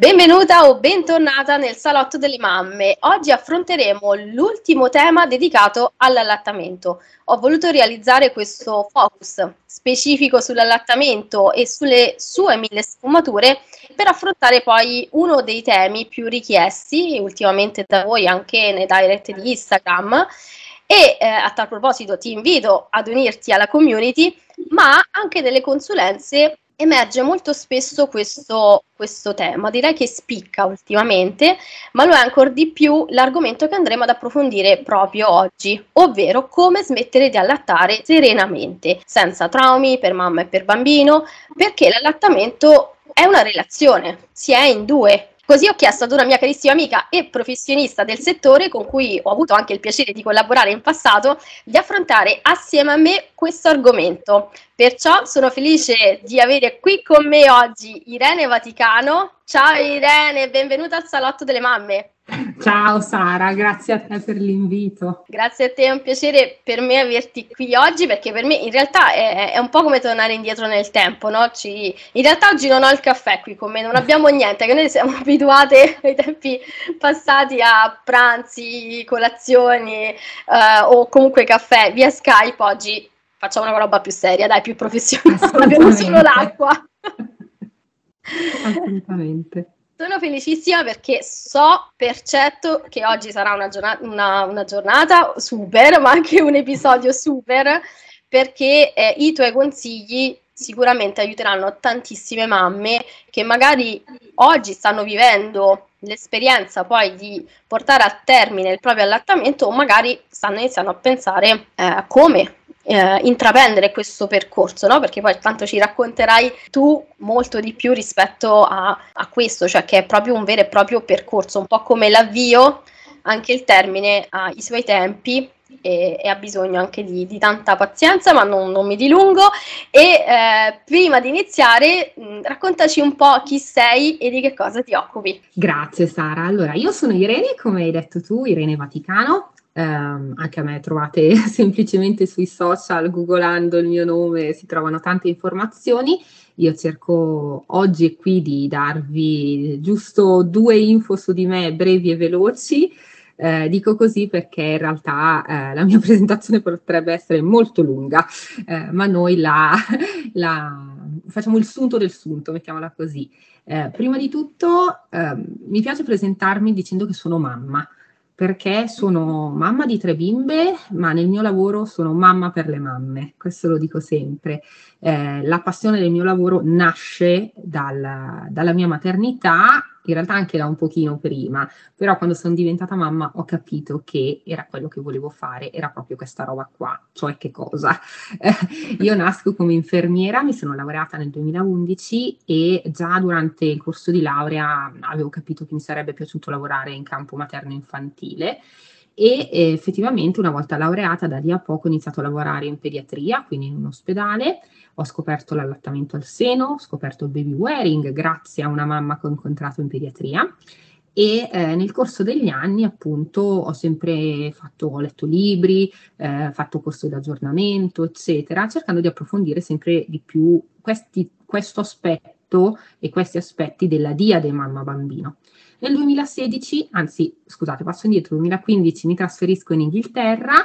Benvenuta o bentornata nel salotto delle mamme. Oggi affronteremo l'ultimo tema dedicato all'allattamento. Ho voluto realizzare questo focus specifico sull'allattamento e sulle sue mille sfumature per affrontare poi uno dei temi più richiesti ultimamente da voi anche nei direct di Instagram. E eh, a tal proposito ti invito ad unirti alla community, ma anche delle consulenze emerge molto spesso questo, questo, tema, direi che spicca ultimamente, ma lo è ancora di più l'argomento che andremo ad approfondire proprio oggi, ovvero come smettere di allattare serenamente, senza traumi per mamma e per bambino, perché l'allattamento è una relazione, si è in due, Così ho chiesto ad una mia carissima amica e professionista del settore, con cui ho avuto anche il piacere di collaborare in passato, di affrontare assieme a me questo argomento. Perciò sono felice di avere qui con me oggi Irene Vaticano. Ciao Irene, benvenuta al Salotto delle Mamme. Ciao Sara, grazie a te per l'invito. Grazie a te, è un piacere per me averti qui oggi perché per me in realtà è, è un po' come tornare indietro nel tempo, no? Ci, in realtà oggi non ho il caffè qui con me, non abbiamo niente, che noi siamo abituate ai tempi passati a pranzi, colazioni uh, o comunque caffè via Skype, oggi facciamo una roba più seria, dai, più professionale, abbiamo solo l'acqua. Assolutamente. Sono felicissima perché so per certo che oggi sarà una giornata, una, una giornata super, ma anche un episodio super, perché eh, i tuoi consigli sicuramente aiuteranno tantissime mamme che magari oggi stanno vivendo l'esperienza poi di portare a termine il proprio allattamento o magari stanno iniziando a pensare eh, come eh, intraprendere questo percorso, no? Perché poi tanto ci racconterai tu molto di più rispetto a, a questo, cioè che è proprio un vero e proprio percorso, un po' come l'avvio, anche il termine ha i suoi tempi e, e, ha bisogno anche di, di tanta pazienza, ma non, non mi dilungo. E eh, prima di iniziare, mh, raccontaci un po' chi sei e di che cosa ti occupi. Grazie Sara. Allora, io sono Irene, come hai detto tu, Irene Vaticano, eh, anche a me trovate semplicemente sui social, googolando il mio nome, si trovano tante informazioni. Io cerco oggi e qui di darvi giusto due info su di me brevi e veloci. Eh, dico così perché in realtà eh, la mia presentazione potrebbe essere molto lunga, eh, ma noi la, la, facciamo il sunto del sunto, mettiamola così. Eh, prima di tutto ehm, mi piace presentarmi dicendo che sono mamma perché sono mamma di tre bimbe, ma nel mio lavoro sono mamma per le mamme, questo lo dico sempre. Eh, la passione del mio lavoro nasce dal, dalla mia maternità in realtà anche da un pochino prima, però quando sono diventata mamma ho capito che era quello che volevo fare, era proprio questa roba qua, cioè che cosa? io nasco come infermiera, mi sono laureata nel 2011 e già durante il corso di laurea avevo capito che mi sarebbe piaciuto lavorare in campo materno-infantile e eh, effettivamente una volta laureata da lì a poco ho iniziato a lavorare in pediatria, quindi in un ospedale, ho scoperto l'allattamento al seno, ho scoperto il baby wearing grazie a una mamma che ho incontrato in pediatria e eh, nel corso degli anni appunto ho sempre fatto, ho letto libri, eh, fatto corso di aggiornamento, eccetera, cercando di approfondire sempre di più questi, questo aspetto e questi aspetti della diade mamma-bambino. Nel 2016, anzi scusate, passo indietro, 2015 mi trasferisco in Inghilterra,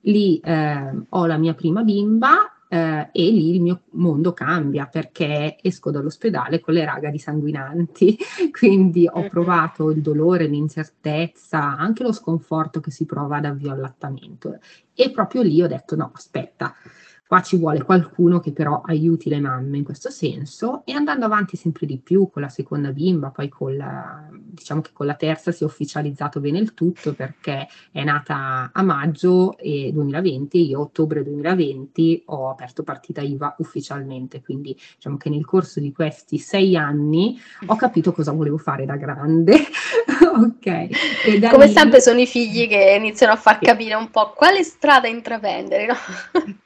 lì eh, ho la mia prima bimba eh, e lì il mio mondo cambia perché esco dall'ospedale con le raga di sanguinanti, quindi ho provato il dolore, l'incertezza, anche lo sconforto che si prova ad avvio allattamento e proprio lì ho detto no, aspetta, Qua ci vuole qualcuno che però aiuti le mamme in questo senso e andando avanti sempre di più con la seconda bimba, poi con la, diciamo che con la terza si è ufficializzato bene il tutto perché è nata a maggio 2020, io a ottobre 2020 ho aperto partita IVA ufficialmente, quindi diciamo che nel corso di questi sei anni ho capito cosa volevo fare da grande. ok. Come lì... sempre sono i figli che iniziano a far capire un po' quale strada intraprendere, no?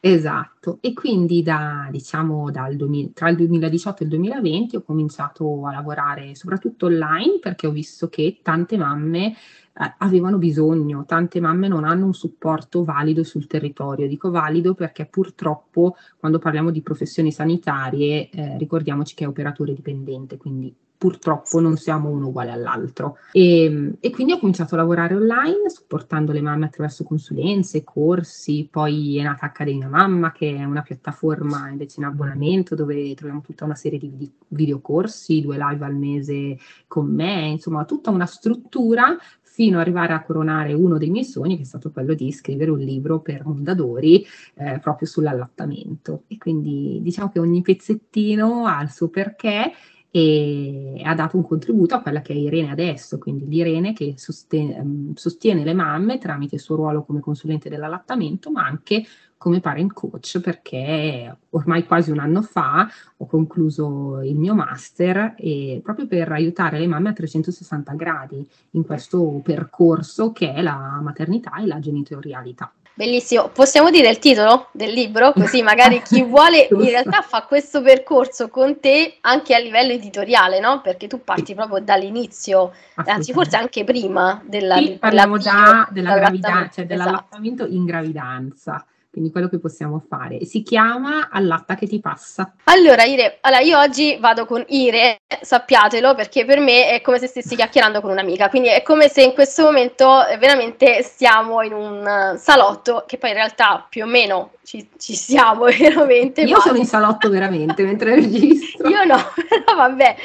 esatto. E quindi da, diciamo, dal 2000, tra il 2018 e il 2020 ho cominciato a lavorare soprattutto online perché ho visto che tante mamme eh, avevano bisogno, tante mamme non hanno un supporto valido sul territorio. Dico valido perché purtroppo quando parliamo di professioni sanitarie eh, ricordiamoci che è operatore dipendente, quindi purtroppo non siamo uno uguale all'altro. E, e, quindi ho cominciato a lavorare online, supportando le mamme attraverso consulenze, corsi, poi è nata Accademia Mamma, che è una piattaforma invece in abbonamento dove troviamo tutta una serie di videocorsi, due live al mese con me, insomma tutta una struttura fino ad arrivare a coronare uno dei miei sogni, che è stato quello di scrivere un libro per Mondadori eh, proprio sull'allattamento. E quindi diciamo che ogni pezzettino ha il suo perché e ha dato un contributo a quella che è Irene adesso, quindi l'Irene che sostiene, ehm, sostiene le mamme tramite il suo ruolo come consulente dell'allattamento, ma anche come parent coach perché ormai quasi un anno fa ho concluso il mio master e proprio per aiutare le mamme a 360 gradi in questo percorso che è la maternità e la genitorialità. Bellissimo, possiamo dire il titolo del libro? Così magari chi vuole in realtà fa questo percorso con te anche a livello editoriale, no? Perché tu parti proprio dall'inizio, anzi forse anche prima della... Sì, parliamo già della gravidanza, cioè dell'allattamento esatto. in gravidanza quindi quello che possiamo fare. Si chiama Allatta che ti passa. Allora, Ire, allora io oggi vado con Ire, sappiatelo, perché per me è come se stessi chiacchierando con un'amica, quindi è come se in questo momento eh, veramente stiamo in un eh, salotto, che poi in realtà più o meno ci, ci siamo veramente. Io sono in salotto veramente mentre registro. io no, però vabbè,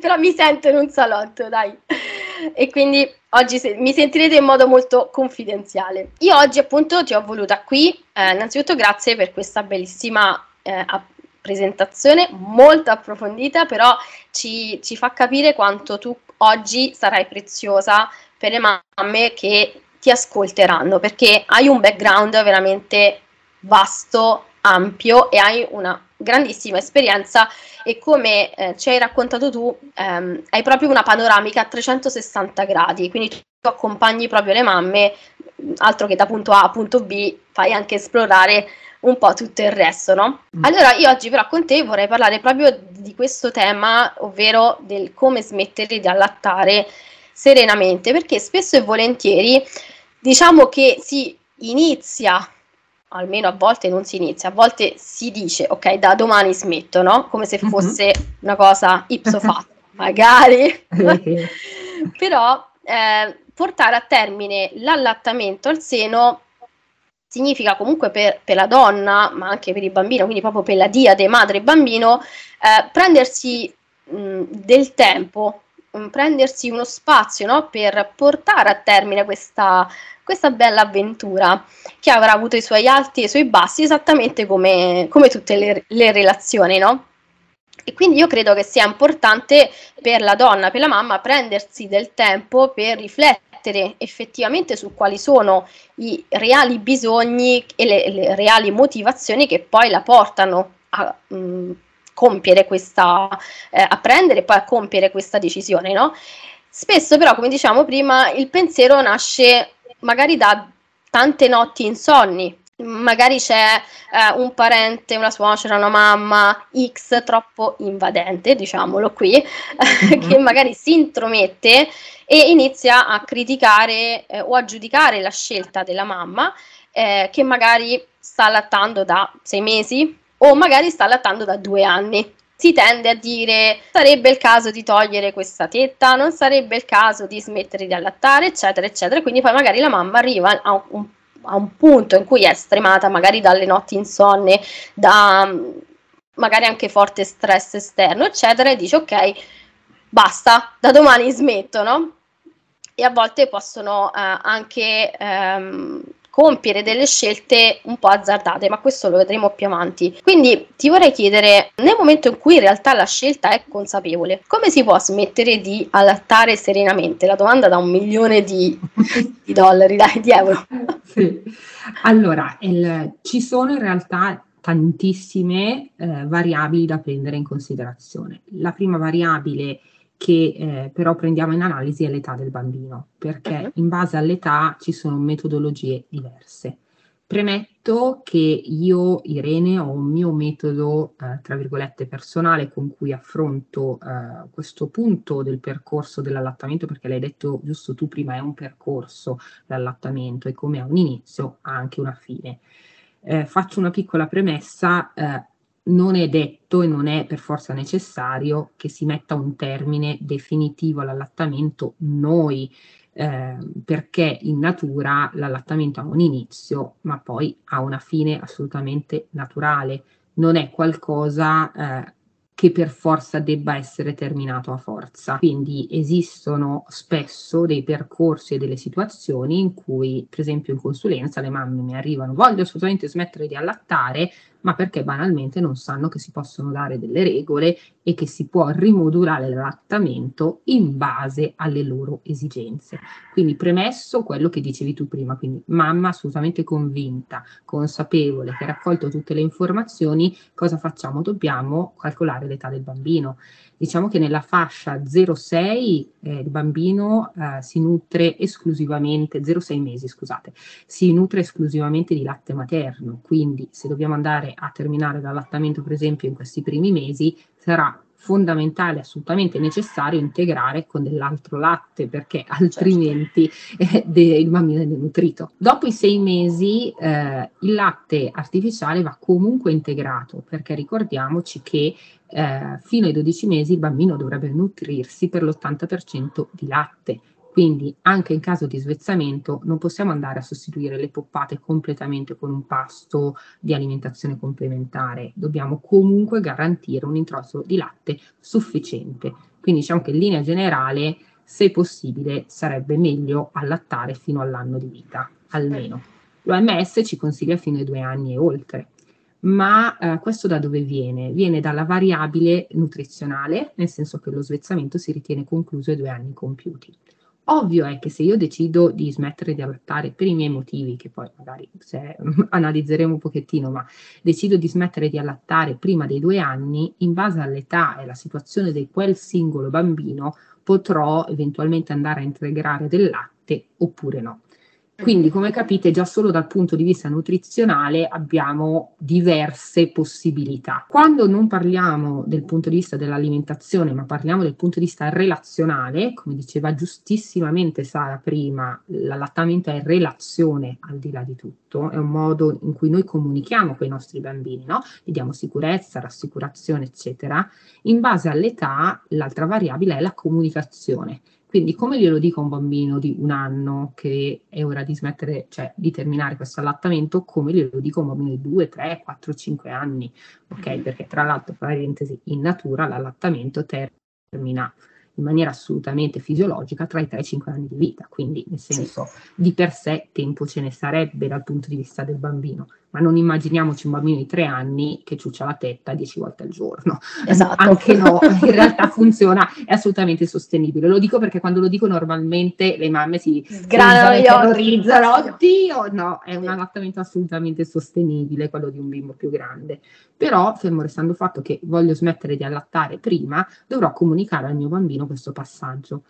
però mi sento in un salotto, dai. E quindi oggi se, mi sentirete in modo molto confidenziale. Io oggi appunto ti ho voluta qui, eh, innanzitutto grazie per questa bellissima eh, presentazione, molto approfondita, però ci, ci fa capire quanto tu oggi sarai preziosa per le mamme che ti ascolteranno, perché hai un background veramente vasto, ampio e hai una grandissima esperienza e come eh, ci hai raccontato tu ehm, hai proprio una panoramica a 360 gradi, quindi tu accompagni proprio le mamme, altro che da punto A a punto B, fai anche esplorare un po' tutto il resto, no? Mm. Allora io oggi però con te vorrei parlare proprio di questo tema, ovvero del come smettere di allattare serenamente, perché spesso e volentieri diciamo che si inizia almeno a volte non si inizia, a volte si dice ok, da domani smetto, no? Come se mhm. fosse uh-huh. una cosa ipso fatto, magari. Però eh, portare a termine l'allattamento al seno significa comunque per, per, la donna, ma anche per il bambino, quindi proprio per la diade madre e bambino, eh, prendersi mh, del tempo, mh, prendersi uno spazio no? per portare a termine questa questa bella avventura che avrà avuto i suoi alti e i suoi bassi esattamente come, come tutte le, le relazioni, no? E quindi io credo che sia importante per la donna, per la mamma, prendersi del tempo per riflettere effettivamente su quali sono i reali bisogni e le, le reali motivazioni che poi la portano a mh, mm, compiere questa, eh, a prendere e poi a compiere questa decisione, no? Spesso però, come diciamo prima, il pensiero nasce magari da tante notti insonni. Magari c'è eh, un parente, una suocera, una mamma X troppo invadente, diciamolo qui, mm-hmm. che magari si intromette e inizia a criticare eh, o a giudicare la scelta della mamma eh, che magari sta allattando da sei mesi o magari sta allattando da due anni si tende a dire sarebbe il caso di togliere questa tetta, non sarebbe il caso di smettere di allattare, eccetera, eccetera. Quindi poi magari la mamma arriva a un, a un punto in cui è stremata magari dalle notti insonne, da magari anche forte stress esterno, eccetera, e dice ok, basta, da domani smetto, no? E a volte possono eh, anche ehm, compiere delle scelte un po' azzardate, ma questo lo vedremo più avanti. Quindi ti vorrei chiedere, nel momento in cui in realtà la scelta è consapevole, come si può smettere di allattare serenamente? La domanda da un milione di, di dollari, dai, di euro. Sì. Allora, il, ci sono in realtà tantissime eh, variabili da prendere in considerazione. La prima variabile che eh, però prendiamo in analisi è l'età del bambino, perché uh-huh. in base all'età ci sono metodologie diverse. Premetto che io, Irene, ho un mio metodo, eh, tra virgolette, personale con cui affronto eh, questo punto del percorso dell'allattamento, perché l'hai detto giusto tu prima, è un percorso l'allattamento e come ha un inizio ha anche una fine. Eh, faccio una piccola premessa, eh, non è detto e non è per forza necessario che si metta un termine definitivo all'allattamento noi, eh, perché in natura l'allattamento ha un inizio, ma poi ha una fine assolutamente naturale, non è qualcosa eh, che per forza debba essere terminato a forza. Quindi esistono spesso dei percorsi e delle situazioni in cui, per esempio in consulenza, le mamme mi arrivano, voglio assolutamente smettere di allattare, ma perché banalmente non sanno che si possono dare delle regole e che si può rimodulare l'allattamento in base alle loro esigenze. Quindi premesso quello che dicevi tu prima, quindi mamma assolutamente convinta, consapevole, che ha raccolto tutte le informazioni, cosa facciamo? Dobbiamo calcolare l'età del bambino. Diciamo che nella fascia 0-6 eh, il bambino eh, si nutre esclusivamente, 0-6 mesi scusate, si nutre esclusivamente di latte materno, quindi se dobbiamo andare a terminare l'allattamento per esempio in questi primi mesi sarà fondamentale, assolutamente necessario integrare con dell'altro latte perché certo. altrimenti eh, de- il bambino è denutrito. Dopo i sei mesi eh, il latte artificiale va comunque integrato perché ricordiamoci che eh, fino ai 12 mesi il bambino dovrebbe nutrirsi per l'80% di latte quindi anche in caso di svezzamento non possiamo andare a sostituire le poppate completamente con un pasto di alimentazione complementare, dobbiamo comunque garantire un introito di latte sufficiente. Quindi diciamo che in linea generale, se possibile, sarebbe meglio allattare fino all'anno di vita, almeno. L'OMS ci consiglia fino ai due anni e oltre. Ma eh, questo da dove viene? Viene dalla variabile nutrizionale, nel senso che lo svezzamento si ritiene concluso ai due anni compiuti. Ovvio è che se io decido di smettere di allattare per i miei motivi, che poi magari se, analizzeremo un pochettino, ma decido di smettere di allattare prima dei due anni, in base all'età e alla situazione di quel singolo bambino, potrò eventualmente andare a integrare del latte oppure no. Quindi, come capite, già solo dal punto di vista nutrizionale abbiamo diverse possibilità. Quando non parliamo del punto di vista dell'alimentazione, ma parliamo del punto di vista relazionale, come diceva giustissimamente Sara prima, l'allattamento è relazione al di là di tutto, è un modo in cui noi comunichiamo con i nostri bambini, no? Gli diamo sicurezza, rassicurazione, eccetera. In base all'età, l'altra variabile è la comunicazione. Quindi come glielo dico a un bambino di un anno che è ora di smettere, cioè di terminare questo allattamento, come glielo dico a un bambino di 2, 3, 4, 5 anni, ok? Perché tra l'altro, parentesi, in natura l'allattamento termina in maniera assolutamente fisiologica tra i 3 e i 5 anni di vita, quindi nel senso di per sé tempo ce ne sarebbe dal punto di vista del bambino ma non immaginiamoci un bambino di tre anni che ciuccia la tetta dieci volte al giorno. Esatto. Anche no, in realtà funziona, è assolutamente sostenibile. Lo dico perché quando lo dico normalmente le mamme si sgranano gli terrorizzano, oddio, no, è un adattamento assolutamente sostenibile, quello di un bimbo più grande. Però, fermo restando il fatto che voglio smettere di allattare prima, dovrò comunicare al mio bambino questo passaggio.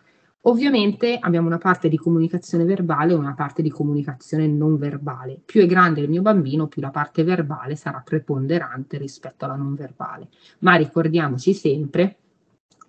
Ovviamente abbiamo una parte di comunicazione verbale e una parte di comunicazione non verbale. Più è grande il mio bambino, più la parte verbale sarà preponderante rispetto alla non verbale. Ma ricordiamoci sempre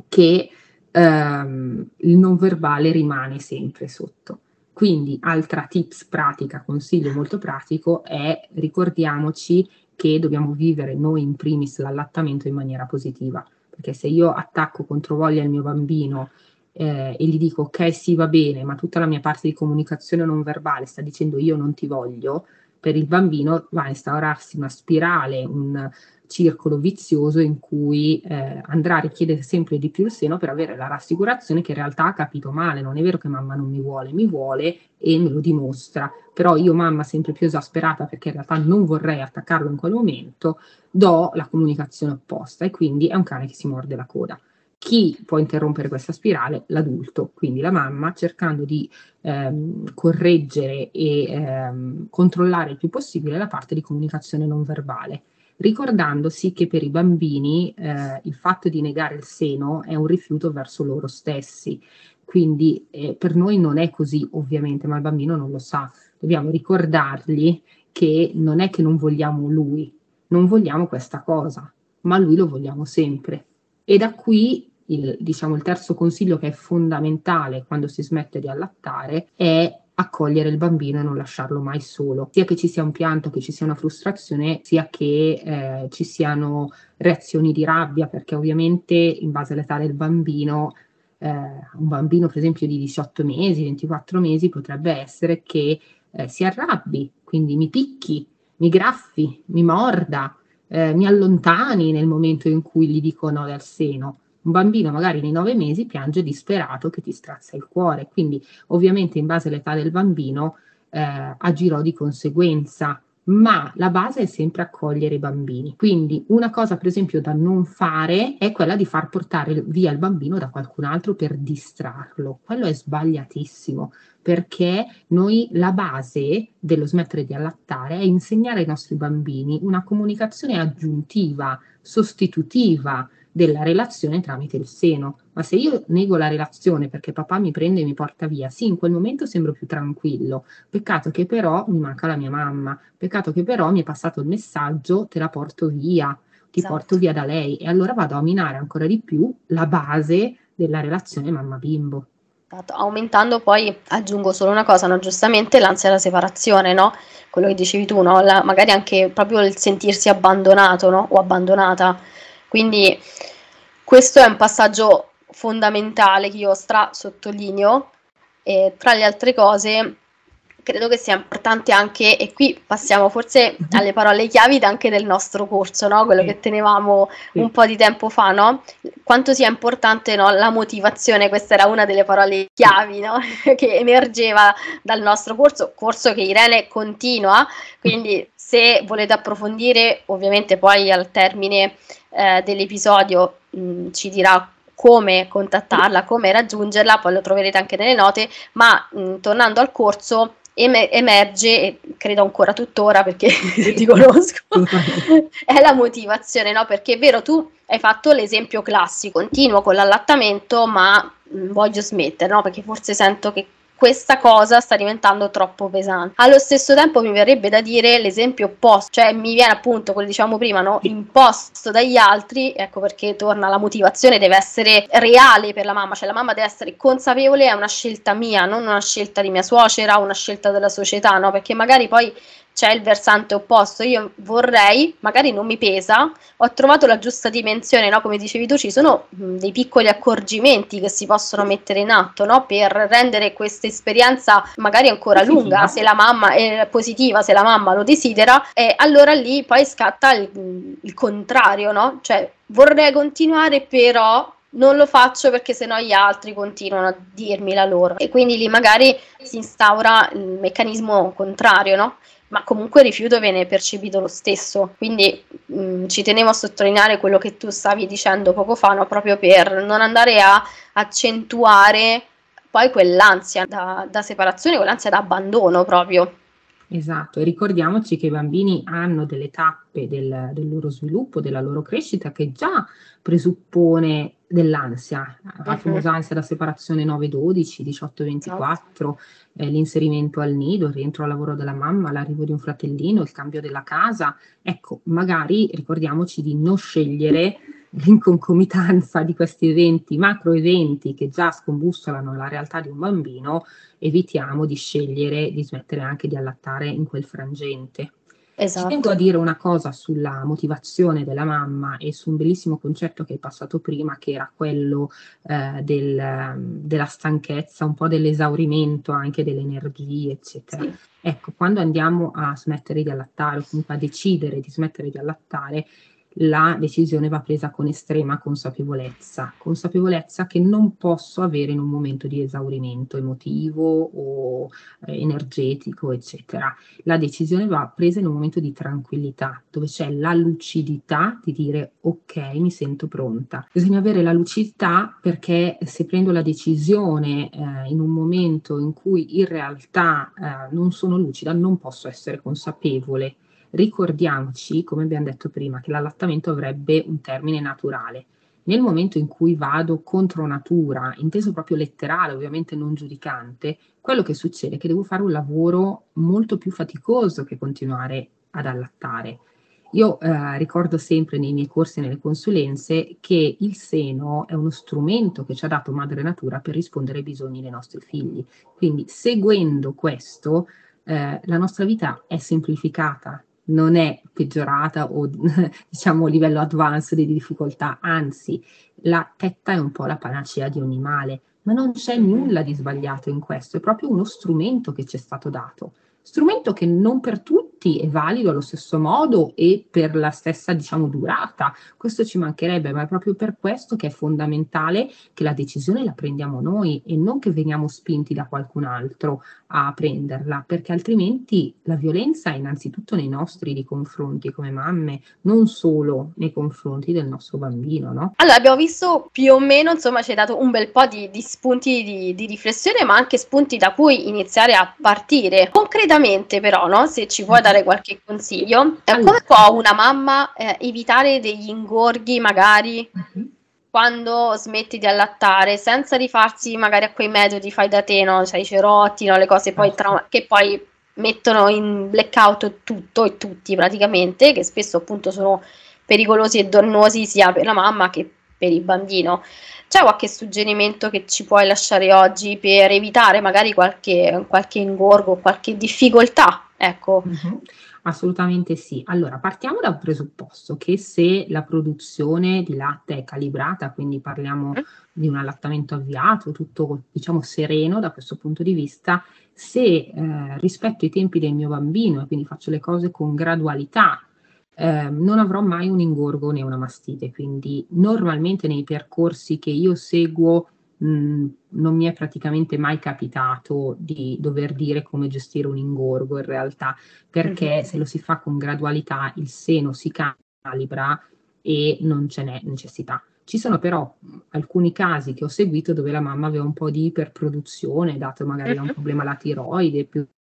che ehm, il non verbale rimane sempre sotto. Quindi, altra tips pratica, consiglio molto pratico è ricordiamoci che dobbiamo vivere noi in primis l'allattamento in maniera positiva, perché se io attacco contro voglia il mio bambino eh, e gli dico ok sì va bene, ma tutta la mia parte di comunicazione non verbale sta dicendo io non ti voglio, per il bambino va a instaurarsi una spirale, un circolo vizioso in cui eh, andrà a richiedere sempre di più il seno per avere la rassicurazione che in realtà ha capito male, non è vero che mamma non mi vuole, mi vuole e me lo dimostra, però io mamma sempre più esasperata perché in realtà non vorrei attaccarlo in quel momento, do la comunicazione opposta e quindi è un cane che si morde la coda. Chi può interrompere questa spirale? L'adulto, quindi la mamma, cercando di ehm, correggere e ehm, controllare il più possibile la parte di comunicazione non verbale, ricordandosi che per i bambini eh, il fatto di negare il seno è un rifiuto verso loro stessi. Quindi eh, per noi non è così ovviamente, ma il bambino non lo sa. Dobbiamo ricordargli che non è che non vogliamo lui, non vogliamo questa cosa, ma lui lo vogliamo sempre. E da qui il, diciamo, il terzo consiglio che è fondamentale quando si smette di allattare è accogliere il bambino e non lasciarlo mai solo, sia che ci sia un pianto, che ci sia una frustrazione, sia che eh, ci siano reazioni di rabbia, perché ovviamente in base all'età del bambino, eh, un bambino per esempio di 18 mesi, 24 mesi potrebbe essere che eh, si arrabbi, quindi mi picchi, mi graffi, mi morda, eh, mi allontani nel momento in cui gli dico no dal seno. Un bambino magari nei nove mesi piange disperato che ti strazza il cuore, quindi ovviamente in base all'età del bambino eh, agirò di conseguenza, ma la base è sempre accogliere i bambini. Quindi una cosa per esempio da non fare è quella di far portare via il bambino da qualcun altro per distrarlo. Quello è sbagliatissimo perché noi la base dello smettere di allattare è insegnare ai nostri bambini una comunicazione aggiuntiva, sostitutiva, della relazione tramite il seno. Ma se io nego la relazione perché papà mi prende e mi porta via, sì, in quel momento sembro più tranquillo. Peccato che però mi manca la mia mamma. Peccato che però mi è passato il messaggio, te la porto via, ti esatto. porto via da lei. E allora vado a minare ancora di più la base della relazione mamma-bimbo. Esatto, aumentando poi, aggiungo solo una cosa, no? giustamente l'ansia della separazione, no? quello che dicevi tu, no? La, magari anche proprio il sentirsi abbandonato no? o abbandonata quindi questo è un passaggio fondamentale che io stra sottolineo e tra le altre cose credo che sia importante anche, e qui passiamo forse alle parole chiavi anche del nostro corso, no? quello sì. che tenevamo sì. un po' di tempo fa, no? quanto sia importante no? la motivazione, questa era una delle parole chiavi no? che emergeva dal nostro corso, corso che Irene continua, quindi se volete approfondire ovviamente poi al termine eh, dell'episodio mh, mm, ci dirà come contattarla, come raggiungerla, poi lo troverete anche nelle note, ma mh, mm, tornando al corso emerge, e credo ancora tuttora perché ti conosco, è la motivazione, no? Perché è vero, tu hai fatto l'esempio classico, continuo con l'allattamento ma mm, voglio smettere, no? Perché forse sento che questa cosa sta diventando troppo pesante. Allo stesso tempo mi verrebbe da dire l'esempio opposto, cioè mi viene appunto quello diciamo prima, no? imposto dagli altri, ecco perché torna la motivazione deve essere reale per la mamma, cioè la mamma deve essere consapevole, è una scelta mia, non una scelta di mia suocera, una scelta della società, no? Perché magari poi c'è il versante opposto. Io vorrei, magari non mi pesa, ho trovato la giusta dimensione, no? come dicevi tu, ci sono dei piccoli accorgimenti che si possono mettere in atto no? per rendere questa esperienza magari ancora positiva. lunga, se la mamma è positiva, se la mamma lo desidera, e allora lì poi scatta il, il contrario, no? Cioè vorrei continuare, però non lo faccio perché sennò gli altri continuano a dirmi la loro e quindi lì magari si instaura il meccanismo contrario, no? Ma comunque il rifiuto viene percepito lo stesso. Quindi mh, mm, ci tenevo a sottolineare quello che tu stavi dicendo poco fa, no? proprio per non andare a accentuare poi quell'ansia da, da separazione, quell'ansia da abbandono proprio. Esatto, e ricordiamoci che i bambini hanno delle tappe del, del, loro sviluppo, della loro crescita che già presuppone dell'ansia, la uh-huh. famosa ansia da separazione 9-12, 18-24, eh, l'inserimento al nido, il rientro al lavoro della mamma, l'arrivo di un fratellino, il cambio della casa. Ecco, magari ricordiamoci di non scegliere l'inconcomitanza di questi eventi, macro eventi che già scombussolano la realtà di un bambino, evitiamo di scegliere di smettere anche di allattare in quel frangente. Esatto. Ci tengo a dire una cosa sulla motivazione della mamma e su un bellissimo concetto che hai passato prima, che era quello eh, del, della stanchezza, un po' dell'esaurimento anche delle energie, eccetera. Sì. Ecco, quando andiamo a smettere di allattare o comunque a decidere di smettere di allattare, la decisione va presa con estrema consapevolezza, consapevolezza che non posso avere in un momento di esaurimento emotivo o eh, energetico, eccetera. La decisione va presa in un momento di tranquillità, dove c'è la lucidità di dire ok, mi sento pronta. Bisogna avere la lucidità perché se prendo la decisione eh, in un momento in cui in realtà eh, non sono lucida, non posso essere consapevole ricordiamoci, come abbiamo detto prima, che l'allattamento avrebbe un termine naturale. Nel momento in cui vado contro natura, inteso proprio letterale, ovviamente non giudicante, quello che succede è che devo fare un lavoro molto più faticoso che continuare ad allattare. Io eh, ricordo sempre nei miei corsi e nelle consulenze che il seno è uno strumento che ci ha dato Madre Natura per rispondere ai bisogni dei nostri figli. Quindi seguendo questo, eh, la nostra vita è semplificata, non è peggiorata o diciamo livello advanced di difficoltà, anzi la tetta è un po' la panacea di ogni male, ma non c'è nulla di sbagliato in questo, è proprio uno strumento che ci è stato dato, strumento che non per tutti è valido allo stesso modo e per la stessa diciamo, durata. Questo ci mancherebbe, ma è proprio per questo che è fondamentale che la decisione la prendiamo noi e non che veniamo spinti da qualcun altro a prenderla, perché altrimenti la violenza è innanzitutto nei nostri confronti come mamme, non solo nei confronti del nostro bambino. No? Allora, abbiamo visto più o meno, insomma, ci hai dato un bel po' di, di spunti di, di, riflessione, ma anche spunti da cui iniziare a partire. Concretamente, però, no? se ci puoi dare dare qualche consiglio? Eh, allora. Come può una mamma eh, evitare degli ingorghi magari uh-huh. Quando smetti di allattare senza rifarsi magari a quei metodi fai da te, no? Cioè i cerotti, no? le cose poi tra- che poi mettono in blackout tutto e tutti praticamente, che spesso appunto sono pericolosi e dannosi sia per la mamma che per il bambino. C'è qualche suggerimento che ci puoi lasciare oggi per evitare magari qualche, qualche ingorgo, qualche difficoltà Ecco. Uh-huh. Assolutamente sì. Allora, partiamo dal presupposto che se la produzione di latte è calibrata, quindi parliamo uh-huh. di un allattamento avviato, tutto diciamo sereno da questo punto di vista, se eh, rispetto ai tempi del mio bambino e quindi faccio le cose con gradualità, eh, non avrò mai un ingorgo né una mastite. Quindi normalmente nei percorsi che io seguo Mm, non mi è praticamente mai capitato di dover dire come gestire un ingorgo in realtà, perché mm-hmm. se lo si fa con gradualità il seno si calibra e non ce n'è necessità. Ci sono però alcuni casi che ho seguito dove la mamma aveva un po' di iperproduzione, dato magari da un problema alla tiroide,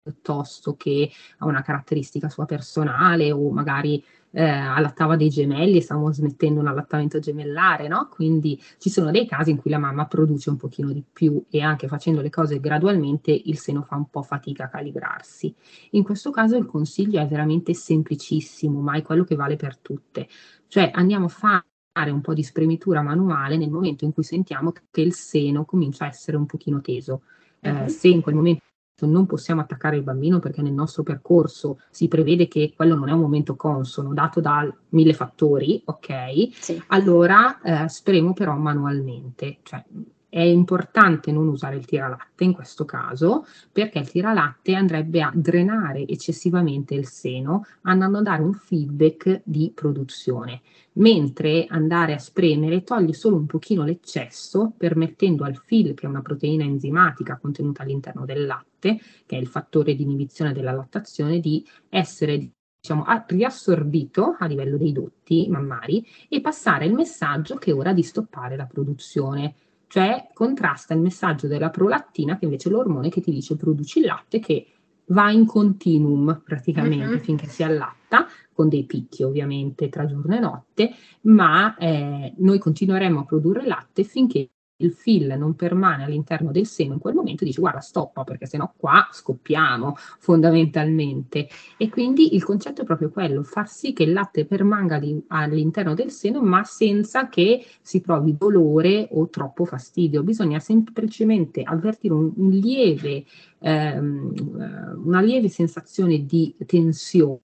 piuttosto che a una caratteristica sua personale o magari eh, allattava dei gemelli e stavamo smettendo un allattamento gemellare, no? Quindi ci sono dei casi in cui la mamma produce un pochino di più e anche facendo le cose gradualmente il seno fa un po' fatica a calibrarsi. In questo caso il consiglio è veramente semplicissimo, ma è quello che vale per tutte. Cioè andiamo a fare un po' di spremitura manuale nel momento in cui sentiamo che il seno comincia a essere un pochino teso. Eh, uh-huh. Se in quel momento non possiamo attaccare il bambino perché nel nostro percorso si prevede che quello non è un momento consono, dato da mille fattori, ok? Sì. Allora eh, spremo però manualmente, cioè è importante non usare il tiralatte in questo caso perché il tiralatte andrebbe a drenare eccessivamente il seno andando a dare un feedback di produzione, mentre andare a spremere toglie solo un pochino l'eccesso permettendo al fil, che è una proteina enzimatica contenuta all'interno del latte, che è il fattore di inibizione della lattazione, di essere diciamo, riassorbito a livello dei dotti mammari e passare il messaggio che è ora di stoppare la produzione cioè contrasta il messaggio della prolattina, che invece è l'ormone che ti dice produci il latte, che va in continuum praticamente uh-huh. finché si allatta, con dei picchi ovviamente tra giorno e notte, ma eh, noi continueremo a produrre latte finché il fil non permane all'interno del seno in quel momento dici guarda stoppa perché sennò qua scoppiamo fondamentalmente e quindi il concetto è proprio quello far sì che il latte permanga all'interno del seno ma senza che si provi dolore o troppo fastidio bisogna semplicemente avvertire un, un lieve ehm, una lieve sensazione di tensione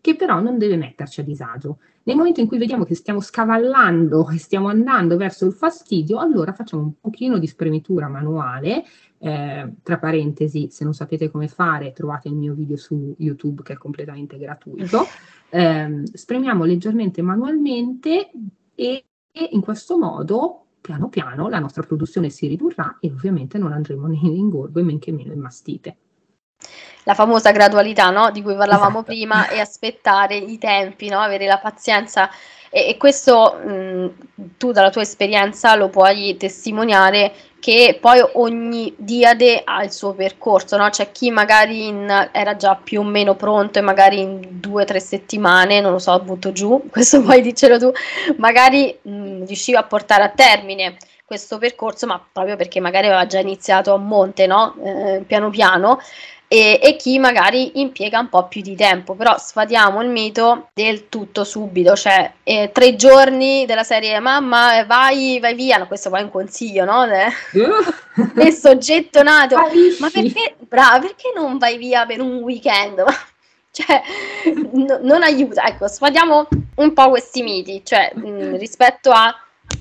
che però non deve metterci a disagio. Nel momento in cui vediamo che stiamo scavallando e stiamo andando verso il fastidio, allora facciamo un pochino di spremitura manuale. Eh, tra parentesi, se non sapete come fare, trovate il mio video su YouTube che è completamente gratuito. Eh, spremiamo leggermente manualmente e, e in questo modo piano piano la nostra produzione si ridurrà e ovviamente non andremo né in ingorgo e men che meno in mastite la famosa gradualità no? di cui parlavamo esatto. prima e aspettare i tempi, no? avere la pazienza e, e questo mh, tu dalla tua esperienza lo puoi testimoniare che poi ogni diade ha il suo percorso, no? c'è chi magari in, era già più o meno pronto e magari in due o tre settimane, non lo so, butto giù, questo puoi dircelo tu, magari mh, riusciva a portare a termine questo percorso, ma proprio perché magari aveva già iniziato a monte, no? eh, piano piano, e, e, chi magari impiega un po' più di tempo, però sfatiamo il mito del tutto subito, cioè eh, tre giorni della serie mamma vai, vai via, no, questo poi è un consiglio, no? Del soggetto nato, ma perché, brava, perché non vai via per un weekend? cioè, no, non aiuta, ecco, sfatiamo un po' questi miti, cioè mh, rispetto a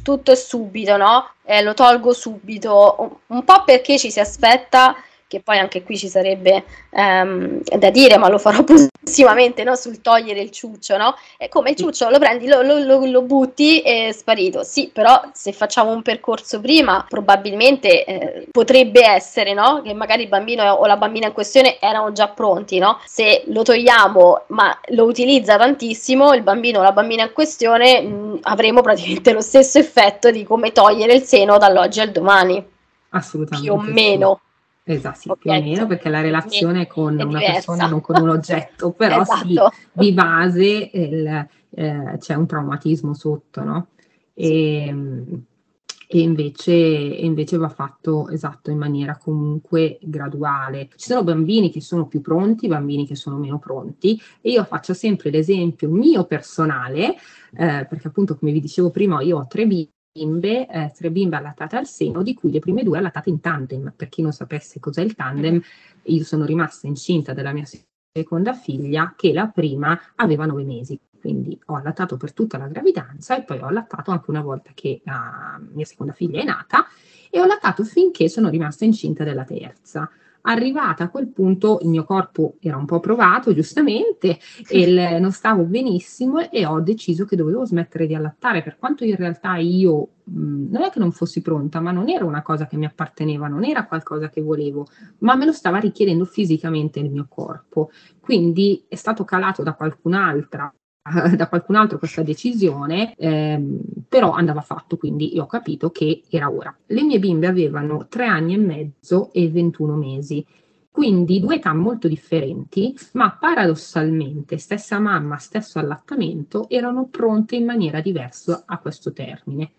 tutto e subito, no? Eh, lo tolgo subito, un, un po' perché ci si aspetta che poi anche qui ci sarebbe ehm, da dire, ma lo farò prossimamente, no? sul togliere il ciuccio, no? È come il ciuccio, lo prendi, lo, lo, lo, butti e è sparito. Sì, però se facciamo un percorso prima, probabilmente eh, potrebbe essere, no? Che magari il bambino o la bambina in questione erano già pronti, no? Se lo togliamo, ma lo utilizza tantissimo, il bambino o la bambina in questione mh, mm, avremo praticamente lo stesso effetto di come togliere il seno dall'oggi al domani. Assolutamente. Più o meno. Esatto, sì, più o meno, perché la relazione è con è una persona, non con un oggetto, però esatto. sì, di base il, eh, c'è un traumatismo sotto, no? E, sì. e, invece, invece, va fatto esatto in maniera comunque graduale. Ci sono bambini che sono più pronti, bambini che sono meno pronti, e io faccio sempre l'esempio mio personale, eh, perché appunto come vi dicevo prima, io ho tre bimbi bimbe, eh, tre bimbe allattate al seno, di cui le prime due allattate in tandem. Per chi non sapesse cos'è il tandem, io sono rimasta incinta della mia seconda figlia, che la prima aveva nove mesi. Quindi ho allattato per tutta la gravidanza e poi ho allattato anche una volta che la mia seconda figlia è nata e ho allattato finché sono rimasta incinta della terza. Arrivata a quel punto il mio corpo era un po' provato, giustamente, e non stavo benissimo e ho deciso che dovevo smettere di allattare, per quanto in realtà io mh, non è che non fossi pronta, ma non era una cosa che mi apparteneva, non era qualcosa che volevo, ma me lo stava richiedendo fisicamente il mio corpo. Quindi è stato calato da qualcun'altra da qualcun altro questa decisione, ehm, però andava fatto, quindi io ho capito che era ora. Le mie bimbe avevano tre anni e mezzo e 21 mesi, quindi due età molto differenti, ma paradossalmente stessa mamma, stesso allattamento, erano pronte in maniera diversa a questo termine.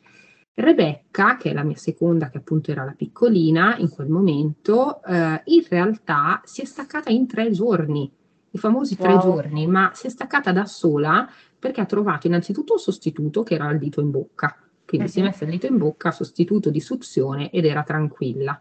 Rebecca, che è la mia seconda, che appunto era la piccolina in quel momento, eh, in realtà si è staccata in tre giorni i famosi tre wow. giorni, ma si è staccata da sola perché ha trovato innanzitutto un sostituto che era il dito in bocca, quindi uh-huh. si è mhm. messa il dito in bocca, sostituto di suzione ed era tranquilla.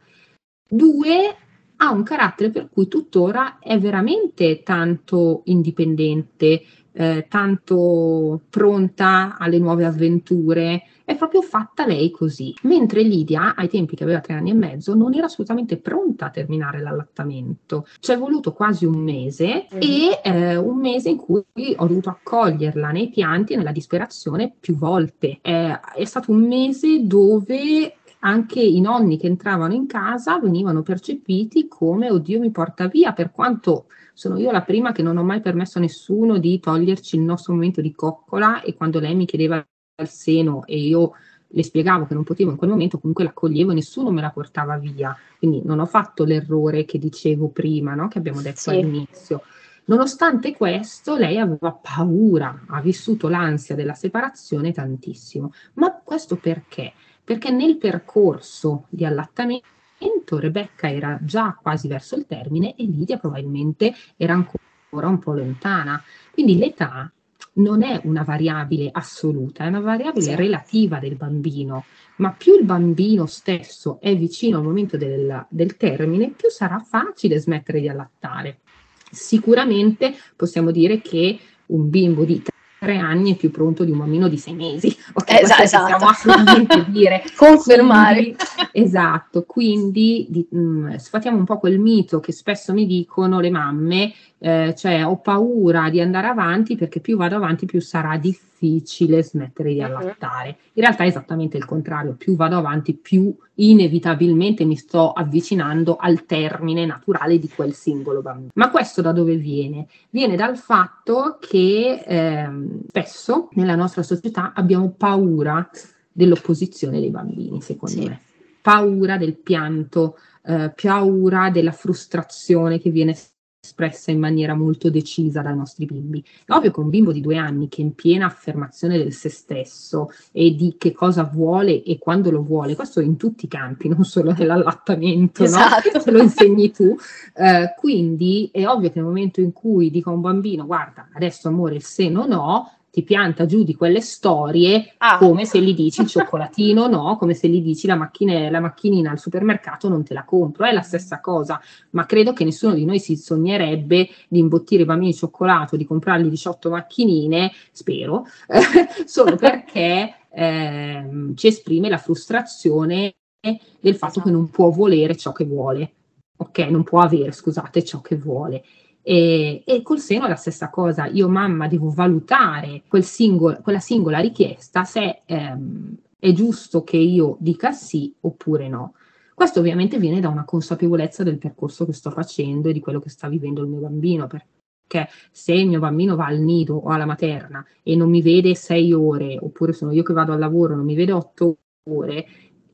Due, ha un carattere per cui tuttora è veramente tanto indipendente, eh, tanto pronta alle nuove avventure, è proprio fatta lei così. Mentre Lidia, ai tempi che aveva tre anni e mezzo, non era assolutamente pronta a terminare l'allattamento. Ci è voluto quasi un mese mm. e eh, un mese in cui ho dovuto accoglierla nei pianti e nella disperazione più volte. Eh, è stato un mese dove anche i nonni che entravano in casa venivano percepiti come oddio mi porta via, per quanto sono io la prima che non ho mai permesso a nessuno di toglierci il nostro momento di coccola e quando lei mi chiedeva il seno e io le spiegavo che non potevo in quel momento, comunque l'accoglievo e nessuno me la portava via. Quindi non ho fatto l'errore che dicevo prima, no? che abbiamo detto sì. all'inizio. Nonostante questo, lei aveva paura, ha vissuto l'ansia della separazione tantissimo. Ma questo perché? Perché nel percorso di allattamento Rebecca era già quasi verso il termine e Lidia probabilmente era ancora un po' lontana. Quindi l'età non è una variabile assoluta, è una variabile sì. relativa del bambino, ma più il bambino stesso è vicino al momento del, del termine, più sarà facile smettere di allattare. Sicuramente possiamo dire che un bimbo di tre anni è più pronto di un bambino di sei mesi. Okay, esatto, esatto. possiamo assolutamente dire. Confermare. Quindi, esatto, quindi di, mh, mm, sfatiamo un po' quel mito che spesso mi dicono le mamme, eh, cioè ho paura di andare avanti perché più vado avanti più sarà difficile smettere di allattare. In realtà è esattamente il contrario, più vado avanti più inevitabilmente mi sto avvicinando al termine naturale di quel singolo bambino. Ma questo da dove viene? Viene dal fatto che eh, spesso nella nostra società abbiamo paura dell'opposizione dei bambini, secondo sì. me. Paura del pianto, eh, paura della frustrazione che viene espressa in maniera molto decisa dai nostri bimbi. È ovvio che un bimbo di due anni che è in piena affermazione del se stesso e di che cosa vuole e quando lo vuole, questo in tutti i campi, non solo nell'allattamento, esatto. no? Se lo insegni tu. Eh, quindi è ovvio che nel momento in cui dico a un bambino, guarda, adesso amore il seno no, ti pianta giù di quelle storie ah. come se gli dici il cioccolatino no, come se gli dici la, macchine, la macchinina al supermercato non te la compro, è la stessa cosa, ma credo che nessuno di noi si sognerebbe di imbottire i bambini di cioccolato, di comprargli 18 macchinine, spero, solo perché eh, ci esprime la frustrazione del fatto che non può volere ciò che vuole, ok, non può avere, scusate, ciò che vuole. E, e, col seno è la stessa cosa, io mamma devo valutare quel singolo, quella singola richiesta se ehm, è giusto che io dica sì oppure no. Questo ovviamente viene da una consapevolezza del percorso che sto facendo e di quello che sta vivendo il mio bambino, perché se il mio bambino va al nido o alla materna e non mi vede sei ore, oppure sono io che vado al lavoro e non mi vede otto ore,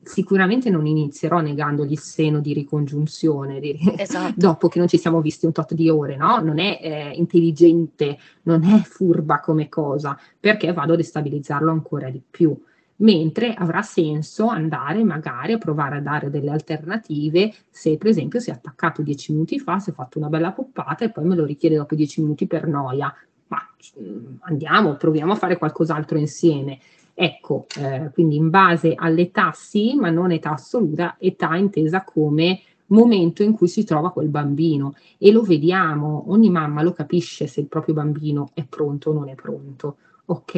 sicuramente non inizierò negandogli il seno di ricongiunzione di, esatto. dopo che non ci siamo visti un tot di ore, no? Non è eh, intelligente, non è furba come cosa, perché vado a destabilizzarlo ancora di più. Mentre avrà senso andare magari a provare a dare delle alternative se per esempio si è attaccato dieci minuti fa, si è fatto una bella poppata e poi me lo richiede dopo dieci minuti per noia. Ma mm, andiamo, proviamo a fare qualcos'altro insieme Ecco, eh, quindi in base all'età sì, ma non età assoluta, età intesa come momento in cui si trova quel bambino e lo vediamo, ogni mamma lo capisce se il proprio bambino è pronto o non è pronto, ok?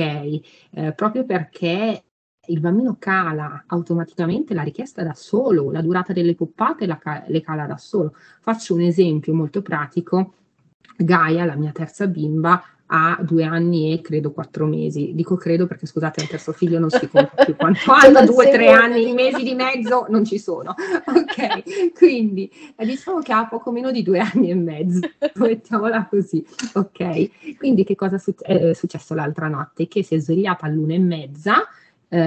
Eh, proprio perché il bambino cala automaticamente la richiesta da solo, la durata delle poppate la ca- le cala da solo. Faccio un esempio molto pratico. Gaia, la mia terza bimba, ha due anni e credo quattro mesi. Dico credo perché scusate, il terzo figlio non si conta più quanto hanno, due, tre anni, mesi di mezzo non ci sono. Ok, quindi eh, diciamo che ha poco meno di due anni e mezzo, mettiamola così. Ok, quindi che cosa è successo l'altra notte? Che si è svegliata all'una e mezza eh,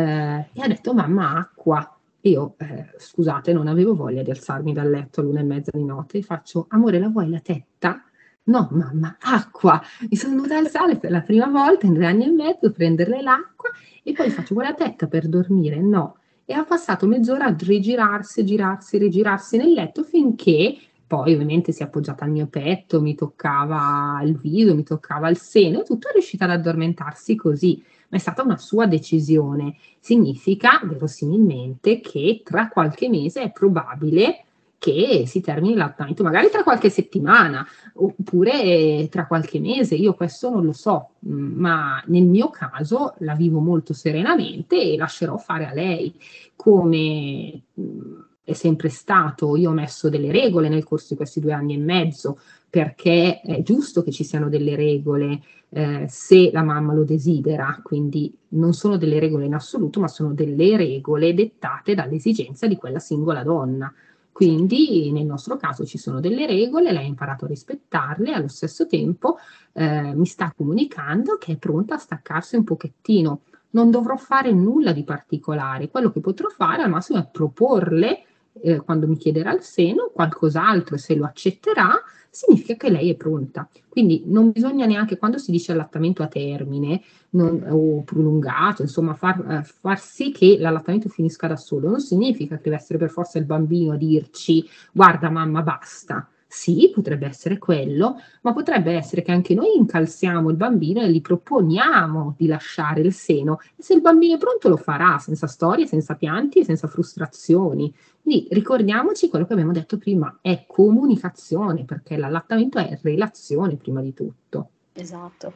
e ha detto mamma acqua. Io, eh, scusate, non avevo voglia di alzarmi dal letto all'una e mezza di notte e faccio, amore, la vuoi la tetta? No, mamma, acqua. Mi sono dovuta alzare per la prima volta in due anni e mezzo, prenderle l'acqua e poi faccio quella tetta per dormire. No. E ha passato mezz'ora a rigirarsi, girarsi, rigirarsi nel letto finché poi ovviamente si è appoggiata al mio petto, mi toccava il viso, mi toccava il seno, tutto è riuscita ad addormentarsi così, ma è stata una sua decisione. Significa verosimilmente che tra qualche mese è probabile che si termini l'allattamento, magari tra qualche settimana oppure tra qualche mese, io questo non lo so, mm, ma nel mio caso la vivo molto serenamente e lascerò fare a lei come mm, è sempre stato, io ho messo delle regole nel corso di questi due anni e mezzo perché è giusto che ci siano delle regole eh, se la mamma lo desidera, quindi non sono delle regole in assoluto, ma sono delle regole dettate dall'esigenza di quella singola donna. Quindi nel nostro caso ci sono delle regole, lei ha imparato a rispettarle, allo stesso tempo eh, mi sta comunicando che è pronta a staccarsi un pochettino. Non dovrò fare nulla di particolare, quello che potrò fare al massimo è proporle, eh, quando mi chiederà il seno, qualcos'altro e se lo accetterà, significa che lei è pronta. Quindi non bisogna neanche, quando si dice allattamento a termine non, o prolungato, insomma, far, eh, far, sì che l'allattamento finisca da solo, non significa che deve essere per forza il bambino a dirci guarda mamma basta. Sì, potrebbe essere quello, ma potrebbe essere che anche noi incalziamo il bambino e gli proponiamo di lasciare il seno. E se il bambino è pronto lo farà, senza storie, senza pianti e senza frustrazioni. Quindi ricordiamoci quello che abbiamo detto prima, è comunicazione, perché l'allattamento è relazione prima di tutto. Esatto.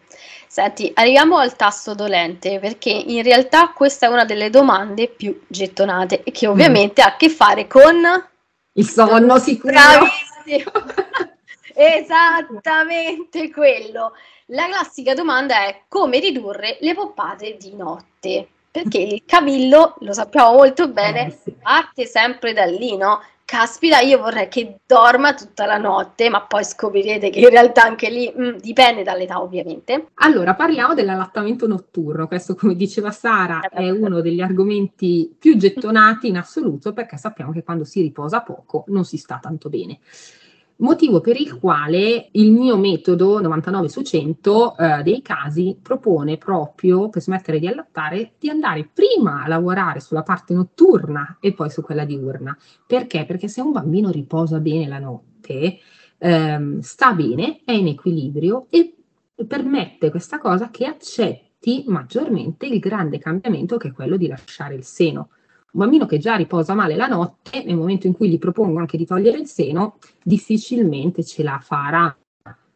Senti, arriviamo al tasto dolente perché in realtà questa è una delle domande più gettonate e che ovviamente mm. ha a che fare con il sonno sicuro. Bravissimo. Esattamente quello. La classica domanda è come ridurre le poppate di notte. Perché il cavillo, lo sappiamo molto bene, sì. parte sempre da lì, no? Caspita, io vorrei che dorma tutta la notte, ma poi scoprirete che in realtà anche lì mh, mm, dipende dall'età ovviamente. Allora, parliamo dell'allattamento notturno. Questo, come diceva Sara, è uno degli argomenti più gettonati in assoluto perché sappiamo che quando si riposa poco non si sta tanto bene motivo per il quale il mio metodo 99 su 100 eh, dei casi propone proprio per smettere di allattare di andare prima a lavorare sulla parte notturna e poi su quella diurna. Perché? Perché se un bambino riposa bene la notte, ehm, sta bene, è in equilibrio e permette questa cosa che accetti maggiormente il grande cambiamento che è quello di lasciare il seno. Un bambino che già riposa male la notte, nel momento in cui gli propongo anche di togliere il seno, difficilmente ce la farà.